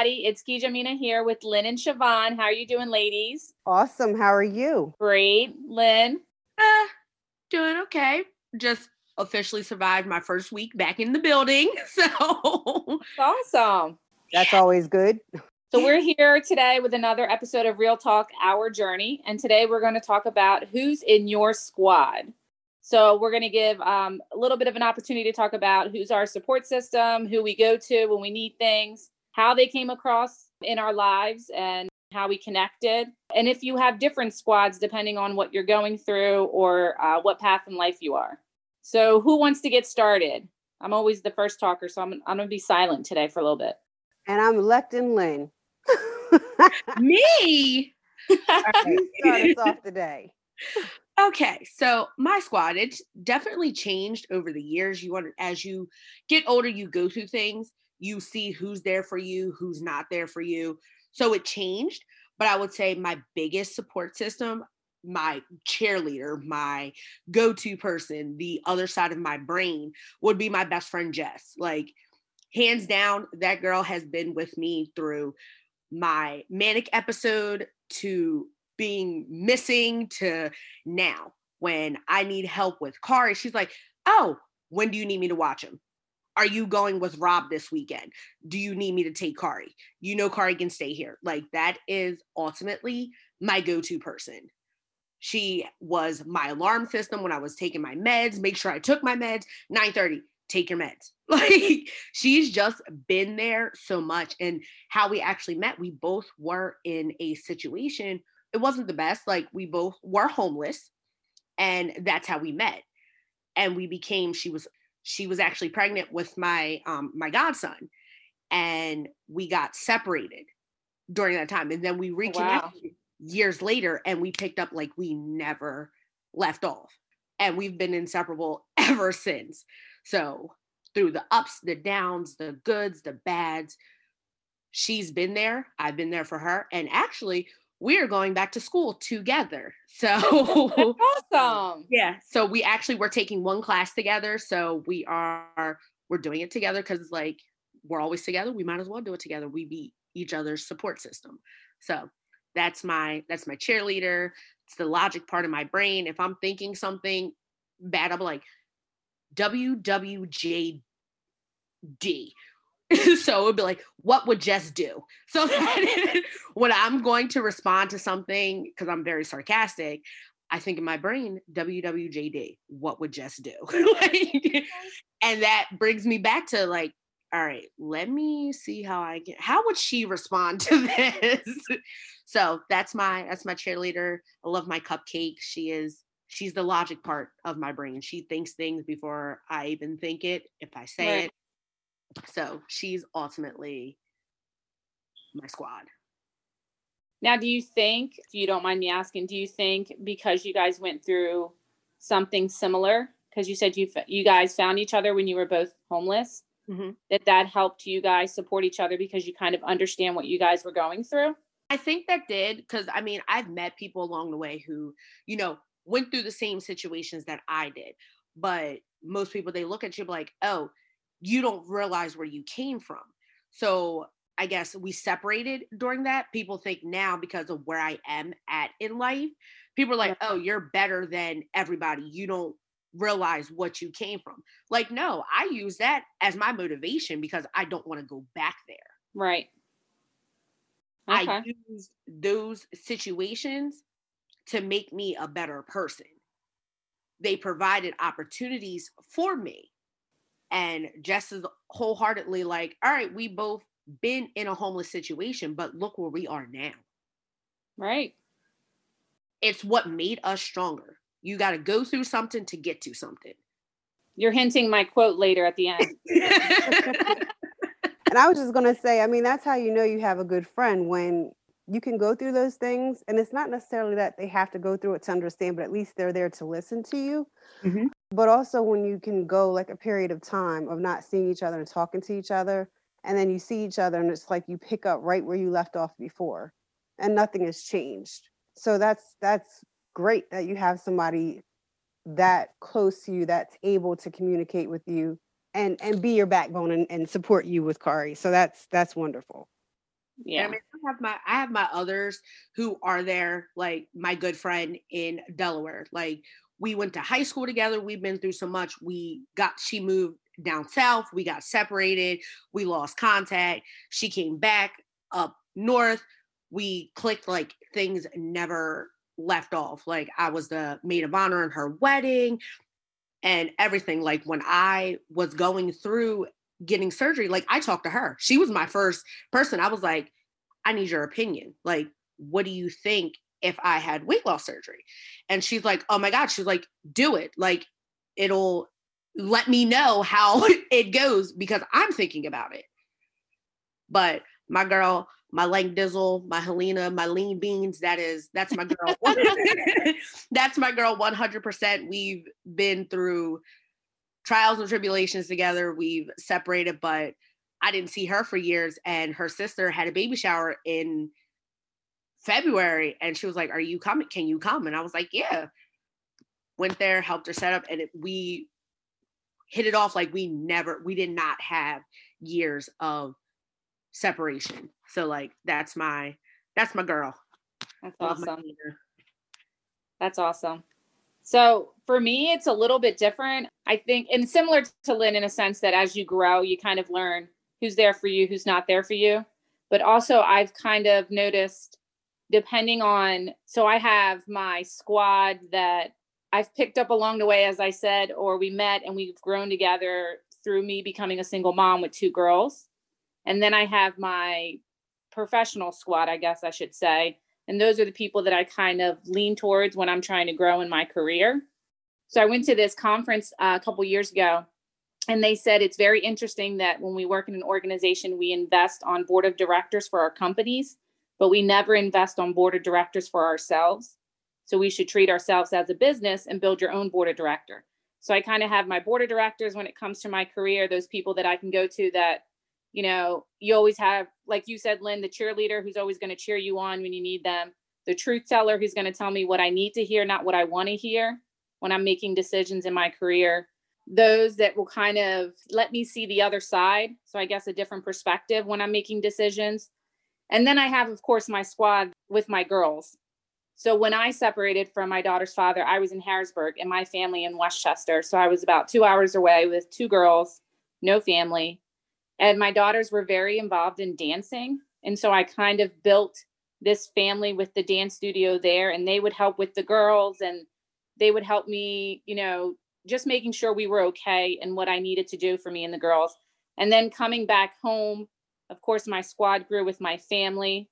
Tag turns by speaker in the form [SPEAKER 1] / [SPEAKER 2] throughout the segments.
[SPEAKER 1] everybody. It's Kijamina here with Lynn and Siobhan. How are you doing, ladies?
[SPEAKER 2] Awesome. How are you?
[SPEAKER 1] Great. Lynn?
[SPEAKER 3] Uh, doing okay. Just officially survived my first week back in the building. So
[SPEAKER 1] awesome.
[SPEAKER 2] That's always good.
[SPEAKER 1] So we're here today with another episode of Real Talk Our Journey. And today we're going to talk about who's in your squad. So we're going to give um, a little bit of an opportunity to talk about who's our support system, who we go to when we need things, how they came across in our lives, and how we connected. And if you have different squads depending on what you're going through or uh, what path in life you are. So who wants to get started? I'm always the first talker, so I'm, I'm going to be silent today for a little bit.
[SPEAKER 2] And I'm Lectin Lynn.
[SPEAKER 3] Me?
[SPEAKER 2] right, start us off today.
[SPEAKER 3] Okay, so my squad it's definitely changed over the years. You want as you get older, you go through things. You see who's there for you, who's not there for you. So it changed, but I would say my biggest support system, my cheerleader, my go-to person, the other side of my brain would be my best friend Jess. Like hands down, that girl has been with me through my manic episode to being missing to now when I need help with Kari, she's like, Oh, when do you need me to watch him? Are you going with Rob this weekend? Do you need me to take Kari? You know, Kari can stay here. Like, that is ultimately my go to person. She was my alarm system when I was taking my meds, make sure I took my meds, 9 30, take your meds. Like, she's just been there so much. And how we actually met, we both were in a situation it wasn't the best. Like we both were homeless, and that's how we met. And we became. She was she was actually pregnant with my um my godson, and we got separated during that time, and then we reconnected wow. years later, and we picked up like we never left off, and we've been inseparable ever since. So through the ups, the downs, the goods, the bads, she's been there. I've been there for her, and actually we're going back to school together. So
[SPEAKER 1] awesome.
[SPEAKER 3] Yeah. So we actually we're taking one class together. So we are we're doing it together because like we're always together. We might as well do it together. We be each other's support system. So that's my that's my cheerleader. It's the logic part of my brain. If I'm thinking something bad, I'm like WWJD so it would be like, what would Jess do? So when I'm going to respond to something, because I'm very sarcastic, I think in my brain, WWJD, what would Jess do? like, and that brings me back to like, all right, let me see how I can how would she respond to this? so that's my that's my cheerleader. I love my cupcake. She is she's the logic part of my brain. She thinks things before I even think it. If I say right. it, so she's ultimately my squad.
[SPEAKER 1] Now, do you think, if you don't mind me asking, do you think because you guys went through something similar, because you said you you guys found each other when you were both homeless, mm-hmm. that that helped you guys support each other because you kind of understand what you guys were going through?
[SPEAKER 3] I think that did because I mean I've met people along the way who you know went through the same situations that I did, but most people they look at you like, oh, you don't realize where you came from. So I guess we separated during that. People think now because of where I am at in life, people are like, oh, you're better than everybody. You don't realize what you came from. Like, no, I use that as my motivation because I don't want to go back there.
[SPEAKER 1] Right. Okay.
[SPEAKER 3] I use those situations to make me a better person. They provided opportunities for me. And Jess is wholeheartedly like, all right, we both been in a homeless situation, but look where we are now.
[SPEAKER 1] Right.
[SPEAKER 3] It's what made us stronger. You got to go through something to get to something.
[SPEAKER 1] You're hinting my quote later at the end.
[SPEAKER 2] and I was just going to say, I mean, that's how you know you have a good friend when you can go through those things. And it's not necessarily that they have to go through it to understand, but at least they're there to listen to you. Mm-hmm. But also when you can go like a period of time of not seeing each other and talking to each other, and then you see each other and it's like you pick up right where you left off before and nothing has changed. So that's that's great that you have somebody that close to you that's able to communicate with you and and be your backbone and, and support you with Kari. So that's that's wonderful.
[SPEAKER 1] Yeah.
[SPEAKER 3] I mean, I have my I have my others who are there, like my good friend in Delaware. Like we went to high school together. We've been through so much. We got she moved down south. We got separated. We lost contact. She came back up north. We clicked like things never left off. Like I was the maid of honor in her wedding and everything. Like when I was going through getting surgery, like I talked to her. She was my first person. I was like, I need your opinion. Like, what do you think if I had weight loss surgery? And she's like, oh my God. She's like, do it. Like, it'll let me know how it goes because I'm thinking about it. But my girl, my Lang Dizzle, my Helena, my lean beans. That is, that's my girl. that's my girl 100%. We've been through trials and tribulations together. We've separated, but I didn't see her for years. And her sister had a baby shower in February. And she was like, Are you coming? Can you come? And I was like, Yeah. Went there, helped her set up, and it, we hit it off like we never, we did not have years of separation. So like that's my that's my girl.
[SPEAKER 1] That's awesome. That's awesome. So for me, it's a little bit different. I think, and similar to Lynn in a sense that as you grow, you kind of learn who's there for you, who's not there for you. But also, I've kind of noticed, depending on, so I have my squad that I've picked up along the way, as I said, or we met and we've grown together through me becoming a single mom with two girls. And then I have my professional squad, I guess I should say. And those are the people that I kind of lean towards when I'm trying to grow in my career. So I went to this conference uh, a couple years ago, and they said it's very interesting that when we work in an organization, we invest on board of directors for our companies, but we never invest on board of directors for ourselves. So we should treat ourselves as a business and build your own board of director. So I kind of have my board of directors when it comes to my career, those people that I can go to that you know, you always have, like you said, Lynn, the cheerleader who's always going to cheer you on when you need them, the truth teller who's going to tell me what I need to hear, not what I want to hear when I'm making decisions in my career. Those that will kind of let me see the other side. So I guess a different perspective when I'm making decisions. And then I have, of course, my squad with my girls. So when I separated from my daughter's father, I was in Harrisburg and my family in Westchester. So I was about two hours away with two girls, no family and my daughters were very involved in dancing. And so I kind of built this family with the dance studio there, and they would help with the girls and they would help me, you know, just making sure we were okay and what I needed to do for me and the girls. And then coming back home, of course, my squad grew with my family.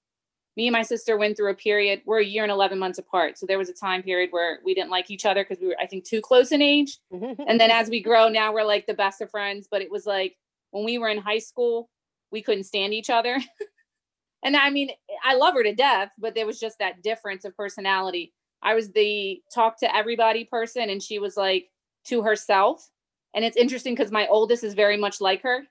[SPEAKER 1] Me and my sister went through a period, we're a year and 11 months apart. So there was a time period where we didn't like each other because we were, I think, too close in age. Mm-hmm. and then as we grow, now we're like the best of friends. But it was like, when we were in high school, we couldn't stand each other. and I mean, I love her to death, but there was just that difference of personality. I was the talk to everybody person, and she was like to herself. And it's interesting because my oldest is very much like her.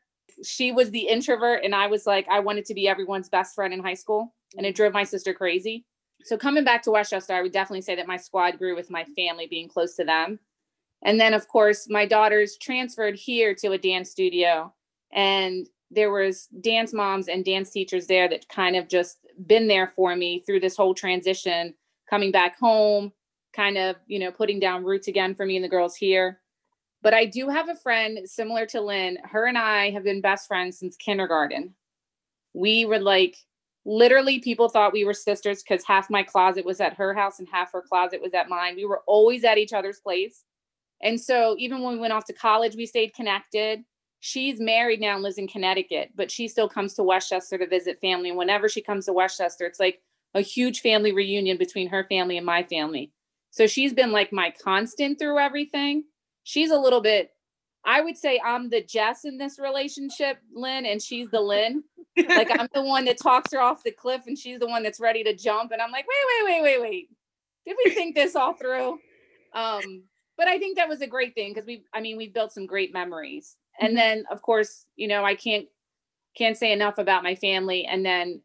[SPEAKER 1] She was the introvert, and I was like, I wanted to be everyone's best friend in high school, and it drove my sister crazy. So, coming back to Westchester, I would definitely say that my squad grew with my family being close to them. And then, of course, my daughters transferred here to a dance studio and there was dance moms and dance teachers there that kind of just been there for me through this whole transition coming back home kind of you know putting down roots again for me and the girls here. But i do have a friend similar to lynn. Her and i have been best friends since kindergarten. We were like literally people thought we were sisters because half my closet was at her house and half her closet was at mine. We were always at each other's place. And so even when we went off to college we stayed connected she's married now and lives in Connecticut, but she still comes to Westchester to visit family. And whenever she comes to Westchester, it's like a huge family reunion between her family and my family. So she's been like my constant through everything. She's a little bit, I would say I'm the Jess in this relationship, Lynn, and she's the Lynn. like I'm the one that talks her off the cliff and she's the one that's ready to jump. And I'm like, wait, wait, wait, wait, wait. Did we think this all through? Um, but I think that was a great thing because we, I mean, we built some great memories and mm-hmm. then of course you know i can't can't say enough about my family and then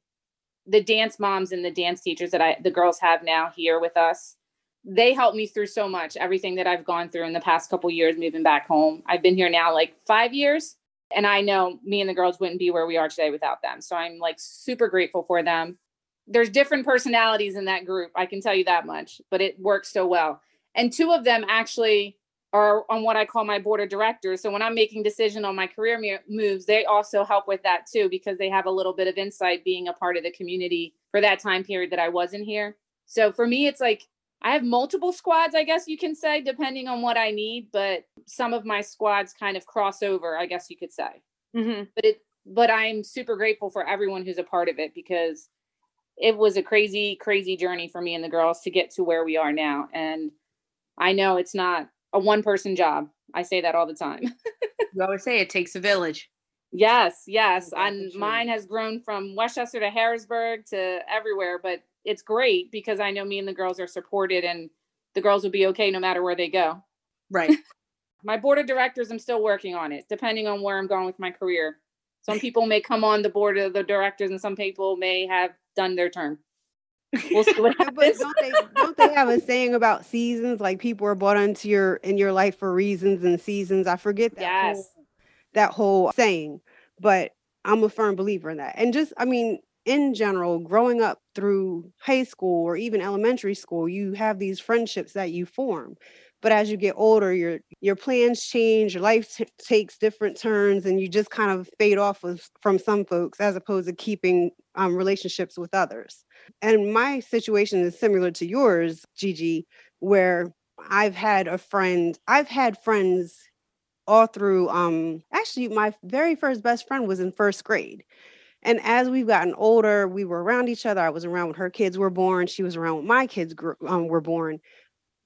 [SPEAKER 1] the dance moms and the dance teachers that i the girls have now here with us they helped me through so much everything that i've gone through in the past couple years moving back home i've been here now like five years And I know me and the girls wouldn't be where we are today without them. So I'm like super grateful for them. There's different personalities in that group. I can tell you that much, but it works so well. And two of them actually are on what I call my board of directors. So when I'm making decision on my career moves, they also help with that too because they have a little bit of insight being a part of the community for that time period that I wasn't here. So for me, it's like I have multiple squads, I guess you can say, depending on what I need. But some of my squads kind of cross over, I guess you could say. Mm-hmm. But it, but I'm super grateful for everyone who's a part of it because it was a crazy, crazy journey for me and the girls to get to where we are now. And I know it's not a one person job. I say that all the time.
[SPEAKER 3] you always say it takes a village.
[SPEAKER 1] Yes, yes. And sure. mine has grown from Westchester to Harrisburg to everywhere, but it's great because I know me and the girls are supported and the girls will be okay no matter where they go.
[SPEAKER 3] Right.
[SPEAKER 1] my board of directors, I'm still working on it, depending on where I'm going with my career. Some people may come on the board of the directors and some people may have done their term.
[SPEAKER 2] We'll see what happens. don't, they, don't they have a saying about seasons? Like people are brought into your in your life for reasons and seasons. I forget that yes. whole, that whole saying, but I'm a firm believer in that. And just I mean, in general, growing up through high school or even elementary school, you have these friendships that you form. But as you get older, your your plans change, your life t- takes different turns, and you just kind of fade off with, from some folks as opposed to keeping um, relationships with others. And my situation is similar to yours, Gigi, where I've had a friend, I've had friends all through um actually my very first best friend was in first grade and as we've gotten older, we were around each other. I was around when her kids were born. She was around when my kids grew, um, were born.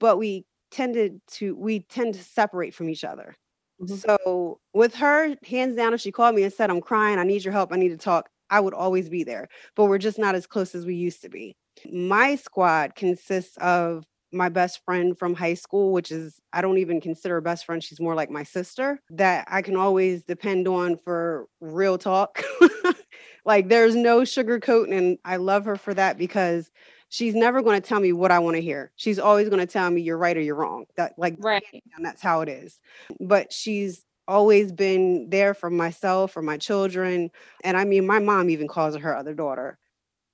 [SPEAKER 2] But we tended to we tend to separate from each other. Mm-hmm. So with her, hands down, if she called me and said, "I'm crying, I need your help, I need to talk," I would always be there. But we're just not as close as we used to be. My squad consists of my best friend from high school, which is, I don't even consider a best friend. She's more like my sister that I can always depend on for real talk. like there's no sugarcoating. And I love her for that because she's never going to tell me what I want to hear. She's always going to tell me you're right or you're wrong. That like,
[SPEAKER 1] right.
[SPEAKER 2] And that's how it is. But she's always been there for myself, for my children. And I mean, my mom even calls her her other daughter.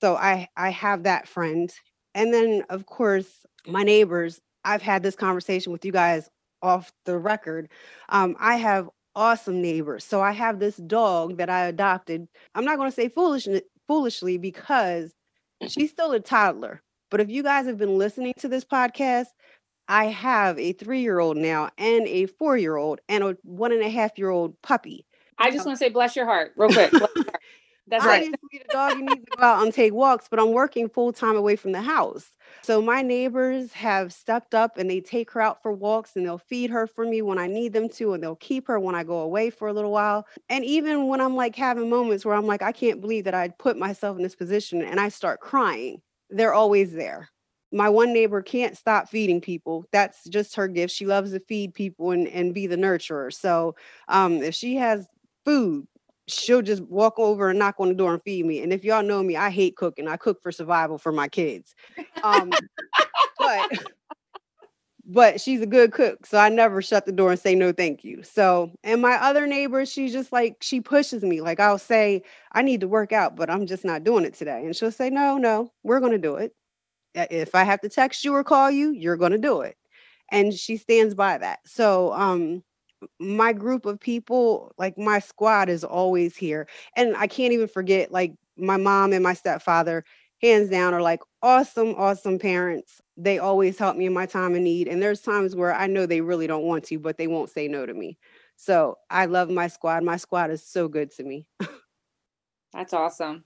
[SPEAKER 2] So I, I have that friend. And then of course, my neighbors, I've had this conversation with you guys off the record. Um, I have awesome neighbors. So I have this dog that I adopted. I'm not going to say foolish, foolishly because she's still a toddler. But if you guys have been listening to this podcast, I have a three year old now and a four year old and a one and a half year old puppy.
[SPEAKER 1] I just want to say, bless your heart, real quick.
[SPEAKER 2] That's right. The dog who needs to go out and take walks, but I'm working full time away from the house. So my neighbors have stepped up and they take her out for walks and they'll feed her for me when I need them to, and they'll keep her when I go away for a little while. And even when I'm like having moments where I'm like, I can't believe that I put myself in this position and I start crying, they're always there. My one neighbor can't stop feeding people. That's just her gift. She loves to feed people and, and be the nurturer. So um, if she has food, she'll just walk over and knock on the door and feed me. And if y'all know me, I hate cooking. I cook for survival for my kids. Um, but but she's a good cook, so I never shut the door and say no, thank you. So, and my other neighbor, she's just like she pushes me. Like I'll say, I need to work out, but I'm just not doing it today, and she'll say, No, no, we're going to do it. If I have to text you or call you, you're going to do it, and she stands by that. So, um, my group of people, like my squad is always here. And I can't even forget like my mom and my stepfather, hands down, are like awesome, awesome parents. They always help me in my time of need. And there's times where I know they really don't want to, but they won't say no to me. So I love my squad. My squad is so good to me.
[SPEAKER 1] That's awesome.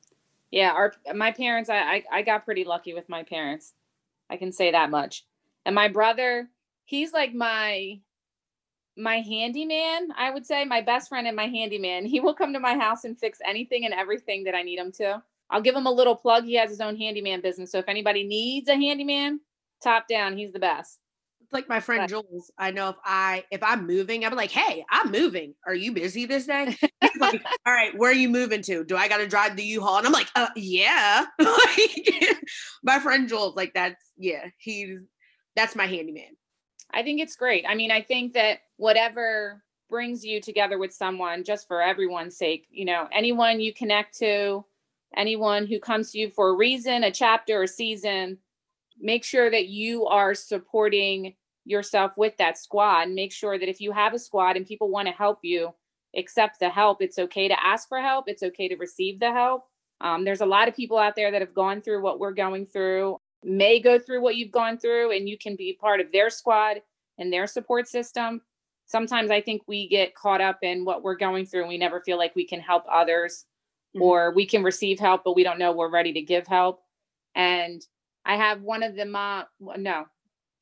[SPEAKER 1] Yeah, our my parents, I, I I got pretty lucky with my parents. I can say that much. And my brother, he's like my my handyman, I would say, my best friend and my handyman. He will come to my house and fix anything and everything that I need him to. I'll give him a little plug. He has his own handyman business. So if anybody needs a handyman, top down, he's the best.
[SPEAKER 3] It's like my friend but, Jules. I know if I if I'm moving, I'm like, hey, I'm moving. Are you busy this day? Like, all right, where are you moving to? Do I gotta drive the U-Haul? And I'm like, uh yeah. my friend Jules, like that's yeah, he's that's my handyman.
[SPEAKER 1] I think it's great. I mean, I think that whatever brings you together with someone just for everyone's sake. You know, anyone you connect to, anyone who comes to you for a reason, a chapter, a season, make sure that you are supporting yourself with that squad. And Make sure that if you have a squad and people want to help you, accept the help. It's okay to ask for help, it's okay to receive the help. Um, there's a lot of people out there that have gone through what we're going through, may go through what you've gone through, and you can be part of their squad and their support system. Sometimes I think we get caught up in what we're going through and we never feel like we can help others mm-hmm. or we can receive help, but we don't know we're ready to give help. And I have one of the mom, no,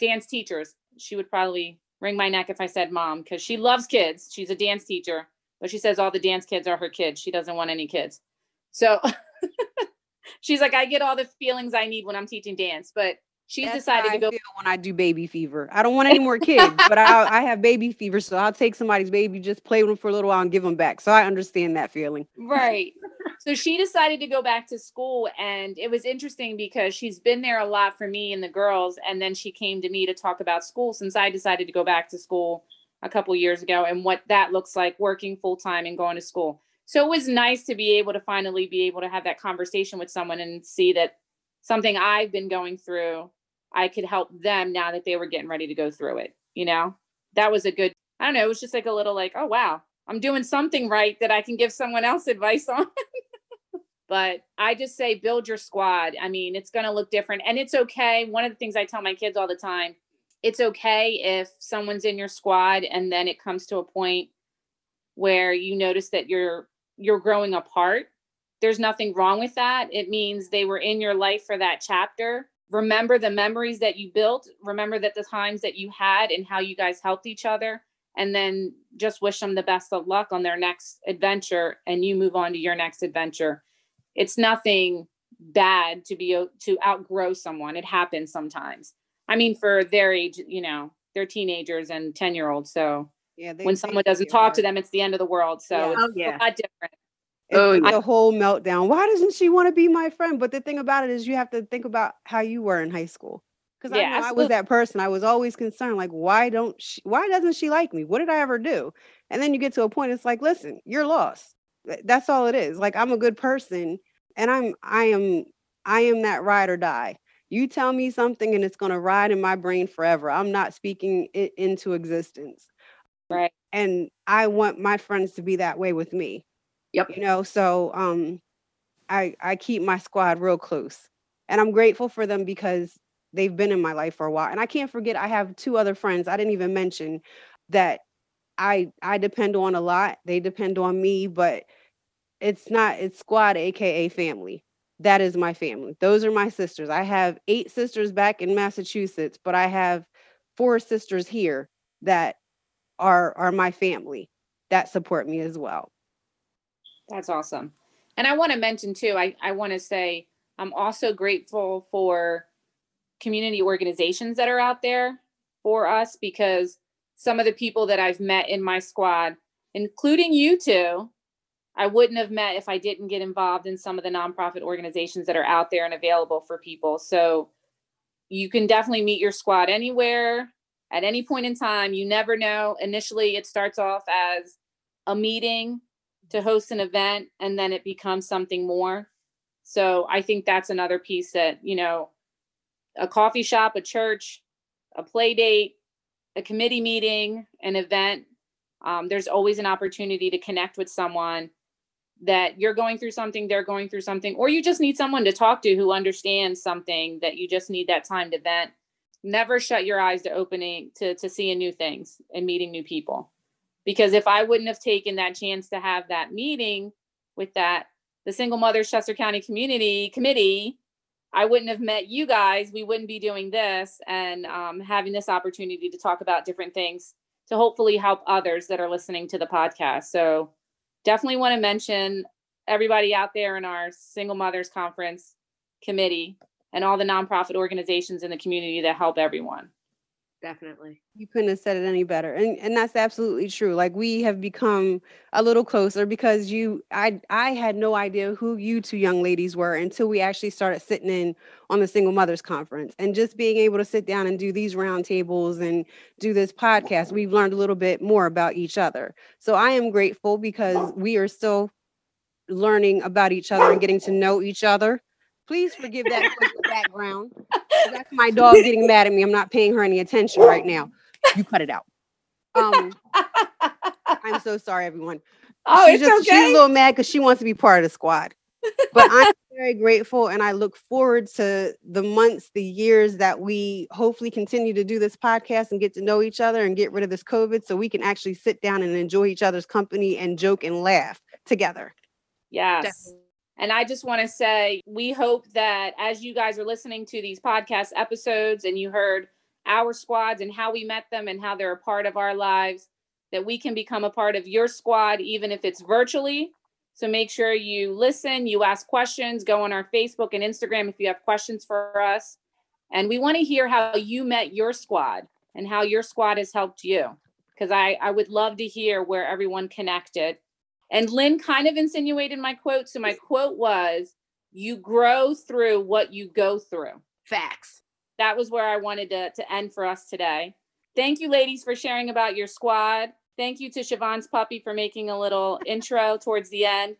[SPEAKER 1] dance teachers. She would probably wring my neck if I said mom because she loves kids. She's a dance teacher, but she says all the dance kids are her kids. She doesn't want any kids. So she's like, I get all the feelings I need when I'm teaching dance, but she's That's decided to go
[SPEAKER 2] when I do baby fever. I don't want any more kids, but I, I have baby fever, so I'll take somebody's baby, just play with them for a little while and give them back. So I understand that feeling.
[SPEAKER 1] Right. so she decided to go back to school, and it was interesting because she's been there a lot for me and the girls, and then she came to me to talk about school since I decided to go back to school a couple years ago and what that looks like working full time and going to school. So it was nice to be able to finally be able to have that conversation with someone and see that something I've been going through, I could help them now that they were getting ready to go through it. You know, that was a good, I don't know, it was just like a little like, oh, wow, I'm doing something right that I can give someone else advice on. but I just say build your squad. I mean, it's going to look different and it's okay. One of the things I tell my kids all the time it's okay if someone's in your squad and then it comes to a point where you notice that you're you're growing apart there's nothing wrong with that. It means they were in your life for that chapter. Remember the memories that you built. Remember that the times that you had and how you guys helped each other. And then just wish them the best of luck on their next adventure and you move on to your next adventure. It's nothing bad to be to outgrow someone. It happens sometimes. I mean, for their age, you know, they're teenagers and 10 year olds. So yeah, they, when someone doesn't talk hard. to them, it's the end of the world. So yeah. Oh, it's oh, yeah. a lot different
[SPEAKER 2] oh, the whole meltdown. Why doesn't she want to be my friend? But the thing about it is, you have to think about how you were in high school. Because yeah, I I was that person. I was always concerned, like, why don't she, why doesn't she like me? What did I ever do? And then you get to a point, it's like, listen, you're lost. That's all it is. Like, I'm a good person, and I'm I am I am that ride or die. You tell me something, and it's going to ride in my brain forever. I'm not speaking it into existence.
[SPEAKER 1] Right.
[SPEAKER 2] And I want my friends to be that way with me.
[SPEAKER 3] Yep.
[SPEAKER 2] You know, so um I I keep my squad real close. And I'm grateful for them because they've been in my life for a while. And I can't forget I have two other friends I didn't even mention that I I depend on a lot. They depend on me, but it's not it's squad aka family. That is my family. Those are my sisters. I have 8 sisters back in Massachusetts, but I have four sisters here that are are my family that support me as well.
[SPEAKER 1] That's awesome. And I want to mention too, I, I want to say I'm also grateful for community organizations that are out there for us because some of the people that I've met in my squad, including you two, I wouldn't have met if I didn't get involved in some of the nonprofit organizations that are out there and available for people. So you can definitely meet your squad anywhere at any point in time. You never know. Initially, it starts off as a meeting to host an event and then it becomes something more. So I think that's another piece that, you know, a coffee shop, a church, a play date, a committee meeting, an event, um, there's always an opportunity to connect with someone that you're going through something, they're going through something, or you just need someone to talk to who understands something that you just need that time to vent. Never shut your eyes to opening to to seeing new things and meeting new people because if I wouldn't have taken that chance to have that meeting with that the single mothers Chester County Community Committee, I wouldn't have met you guys. We wouldn't be doing this and um, having this opportunity to talk about different things to hopefully help others that are listening to the podcast. So definitely want to mention everybody out there in our single mothers conference committee and all the nonprofit organizations in the community that help everyone.
[SPEAKER 3] definitely.
[SPEAKER 2] You couldn't have said it any better. And and that's absolutely true. Like we have become a little closer because you I I had no idea who you two young ladies were until we actually started sitting in on the single mothers conference and just being able to sit down and do these roundtables and do this podcast we've learned a little bit more about each other so i am grateful because we are still learning about each other and getting to know each other please forgive that background. That's my dog getting mad at me. I'm not paying her any attention right now. You cut it out. Um i'm so sorry everyone.
[SPEAKER 1] Oh
[SPEAKER 2] she's
[SPEAKER 1] it's
[SPEAKER 2] just,
[SPEAKER 1] okay
[SPEAKER 2] she's a little mad because she wants to be part of the squad. But I'm very grateful and I look forward to the months, the years that we hopefully continue to do this podcast and get to know each other and get rid of this COVID so we can actually sit down and enjoy each other's company and joke and laugh together.
[SPEAKER 1] Yes.
[SPEAKER 3] Definitely.
[SPEAKER 1] And I just want to say, we hope that as you guys are listening to these podcast episodes and you heard our squads and how we met them and how they're a part of our lives, that we can become a part of your squad, even if it's virtually. So make sure you listen, you ask questions, go on our Facebook and Instagram if you have questions for us. And we want to hear how you met your squad and how your squad has helped you. Because I, I would love to hear where everyone connected. And Lynn kind of insinuated my quote. So my quote was, You grow through what you go through.
[SPEAKER 3] Facts.
[SPEAKER 1] That was where I wanted to, to end for us today. Thank you, ladies, for sharing about your squad. Thank you to Siobhan's puppy for making a little intro towards the end.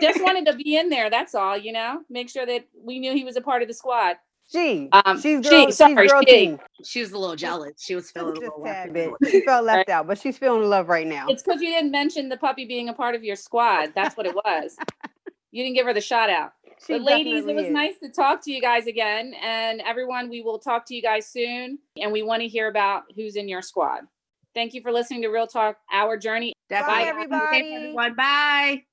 [SPEAKER 1] Just wanted to be in there. That's all, you know. Make sure that we knew he was a part of the squad.
[SPEAKER 2] She,
[SPEAKER 1] Um,
[SPEAKER 2] she's
[SPEAKER 1] she,
[SPEAKER 2] girl,
[SPEAKER 1] sorry,
[SPEAKER 2] she's girl
[SPEAKER 1] she.
[SPEAKER 2] team.
[SPEAKER 3] She was a little jealous. She was feeling a
[SPEAKER 2] Just
[SPEAKER 3] little
[SPEAKER 2] a tad
[SPEAKER 3] left
[SPEAKER 2] bit. She felt left out, but she's feeling love right now.
[SPEAKER 1] It's because you didn't mention the puppy being a part of your squad. That's what it was. you didn't give her the shout out.
[SPEAKER 2] She
[SPEAKER 1] but ladies, it was
[SPEAKER 2] is.
[SPEAKER 1] nice to talk to you guys again. And everyone, we will talk to you guys soon. And we want to hear about who's in your squad. Thank you for listening to Real Talk, Our Journey.
[SPEAKER 3] Definitely.
[SPEAKER 2] everybody.
[SPEAKER 3] everyone. Bye.